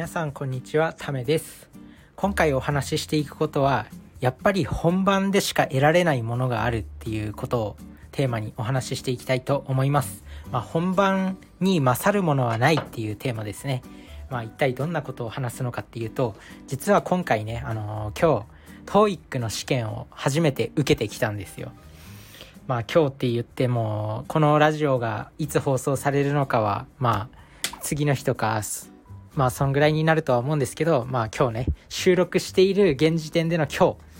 皆さんこんにちはためです。今回お話ししていくことはやっぱり本番でしか得られないものがあるっていうことをテーマにお話ししていきたいと思います、まあ、本番に勝るものはないっていうテーマですね。まあ、一体どんなことを話すのかっていうと実は今回ね、あのー、今日 TOEIC の試験を初めて受けてきたんですよ。まあ今日って言ってもこのラジオがいつ放送されるのかはまあ次の日とかまあそんぐらいになるとは思うんですけどまあ今日ね収録している現時点での今日。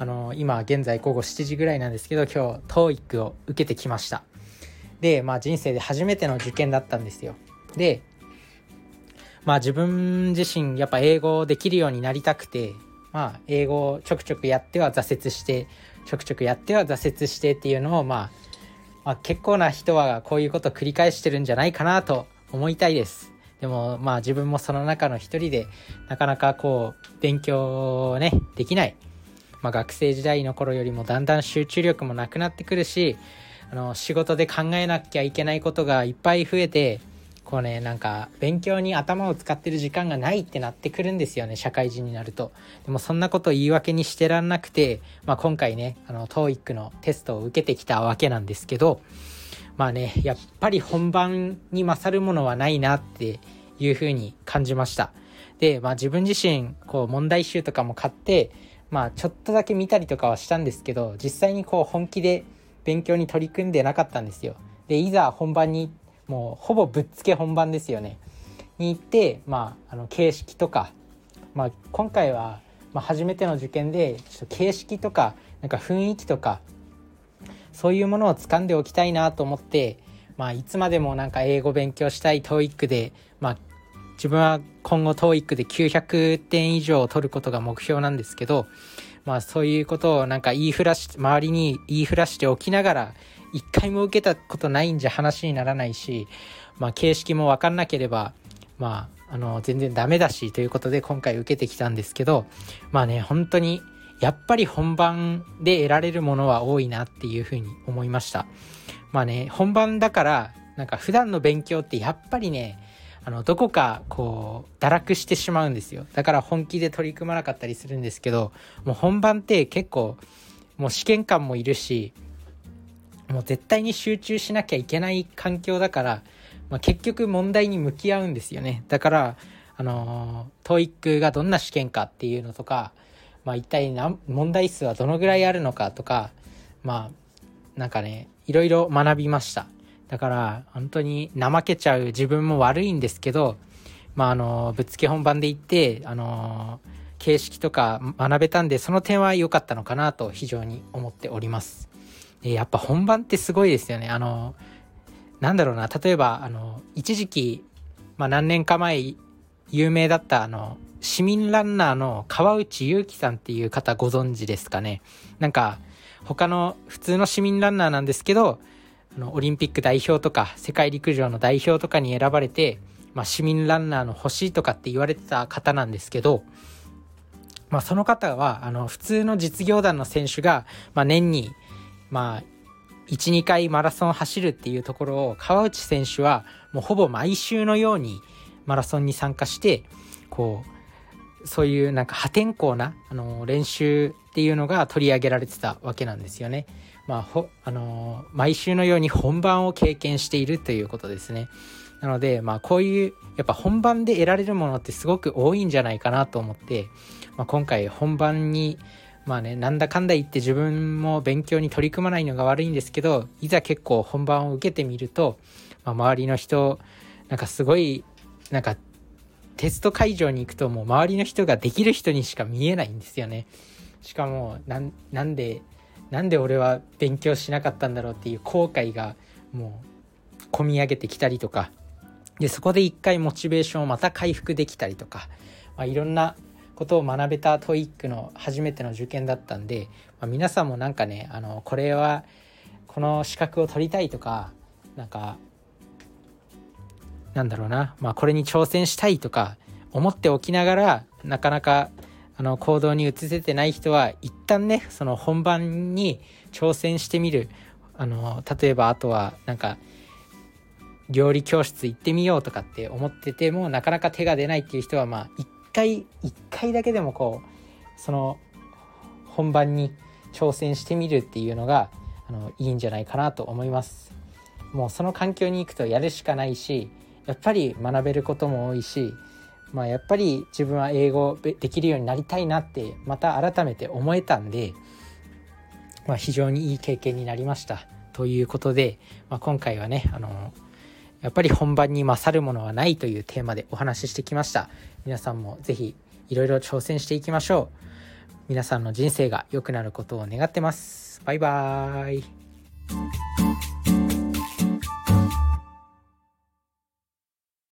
あの今現在午後7時ぐらいなんですけど今日 TOEIC を受けてきました。でまあ人生で初めての受験だったんですよ。でまあ自分自身やっぱ英語できるようになりたくてまあ英語をちょくちょくやっては挫折してちょくちょくやっては挫折してっていうのを、まあ、まあ結構な人はこういうことを繰り返してるんじゃないかなと思いたいです。でもまあ自分もその中の一人でなかなかこう勉強ねできない、まあ、学生時代の頃よりもだんだん集中力もなくなってくるしあの仕事で考えなきゃいけないことがいっぱい増えてこうねなんか勉強に頭を使ってる時間がないってなってくるんですよね社会人になると。でもそんなこと言い訳にしてらんなくて、まあ、今回ねあの TOEIC のテストを受けてきたわけなんですけどまあねやっぱり本番に勝るものはないなっていうふうに感じました。で、まあ、自分自身こう問題集とかも買ってまあちょっとだけ見たりとかはしたんですけど実際にこう本気で勉強に取り組んでなかったんですよ。でいざ本番にもうほぼぶっつけ本番ですよね。に行って、まあ、あの形式とか、まあ、今回は、まあ、初めての受験でちょっと形式とかなんか雰囲気とかそういうものを掴んでおきたいなと思って、まあ、いつまでもなんか英語勉強したい TOEIC で、まあ、自分は今後 TOEIC で900点以上取ることが目標なんですけど、まあ、そういうことをなんか言いふらし周りに言いふらしておきながら一回も受けたことないんじゃ話にならないし、まあ、形式も分かんなければ、まあ、あの、全然ダメだし、ということで今回受けてきたんですけど、まあね、本当に、やっぱり本番で得られるものは多いなっていうふうに思いました。まあね、本番だから、なんか普段の勉強ってやっぱりね、あの、どこかこう、堕落してしまうんですよ。だから本気で取り組まなかったりするんですけど、もう本番って結構、もう試験官もいるし、もう絶対に集中しなきゃいけない環境だから、まあ、結局問題に向き合うんですよね。だから、あのー、TOEIC がどんな試験かっていうのとか、まあ、一体問題数はどのぐらいあるのかとか、まあ、なんかね、いろいろ学びました。だから、本当に怠けちゃう自分も悪いんですけど、まあ、あの、ぶっつけ本番で行って、あの、形式とか学べたんで、その点は良かったのかなと非常に思っております。でやっぱ本番ってすごいですよね。あの、なんだろうな、例えば、あの、一時期、まあ何年か前、有名だったあの、市民ランナーの川内優輝さんっていう方ご存知ですかね。なんか、他の普通の市民ランナーなんですけど、あの、オリンピック代表とか、世界陸上の代表とかに選ばれて、まあ、市民ランナーの星とかって言われてた方なんですけど、まあ、その方は、あの、普通の実業団の選手が、まあ、年にまあ、1、2回マラソン走るっていうところを川内選手はもうほぼ毎週のようにマラソンに参加してこうそういうなんか破天荒なあの練習っていうのが取り上げられてたわけなんですよね。まあ、ほあの毎週のように本番を経験しているということですね。なので、まあ、こういうやっぱ本番で得られるものってすごく多いんじゃないかなと思って、まあ、今回本番にまあね、なんだかんだ言って自分も勉強に取り組まないのが悪いんですけど、いざ結構本番を受けてみると、まあ、周りの人、なんかすごい、なんかテスト会場に行くともう周りの人ができる人にしか見えないんですよね。しかも、なんで、なんで俺は勉強しなかったんだろうっていう後悔がもう込み上げてきたりとか、で、そこで一回モチベーションをまた回復できたりとか、まあ、いろんなことを学べた TOEIC の初めての受験だったんで、まあ、皆さんもなんかねあのこれはこの資格を取りたいとかなんかなんだろうな、まあ、これに挑戦したいとか思っておきながらなかなかあの行動に移せてない人は一旦ねその本番に挑戦してみる。あの例えばあとはなんか料理教室行ってみようとかって思っててもなかなか手が出ないっていう人はまあ一回一回だけでもこうその本番に挑戦してみるっていうのがあのいいんじゃないかなと思います。もうその環境に行くとやるしかないしやっぱり学べることも多いしまあやっぱり自分は英語できるようになりたいなってまた改めて思えたんで、まあ、非常にいい経験になりました。ということで、まあ、今回はねあのやっぱり本番に勝るものはないというテーマでお話ししてきました。皆さんも是非いろいろ挑戦していきましょう。皆さんの人生が良くなることを願ってます。バイバーイ。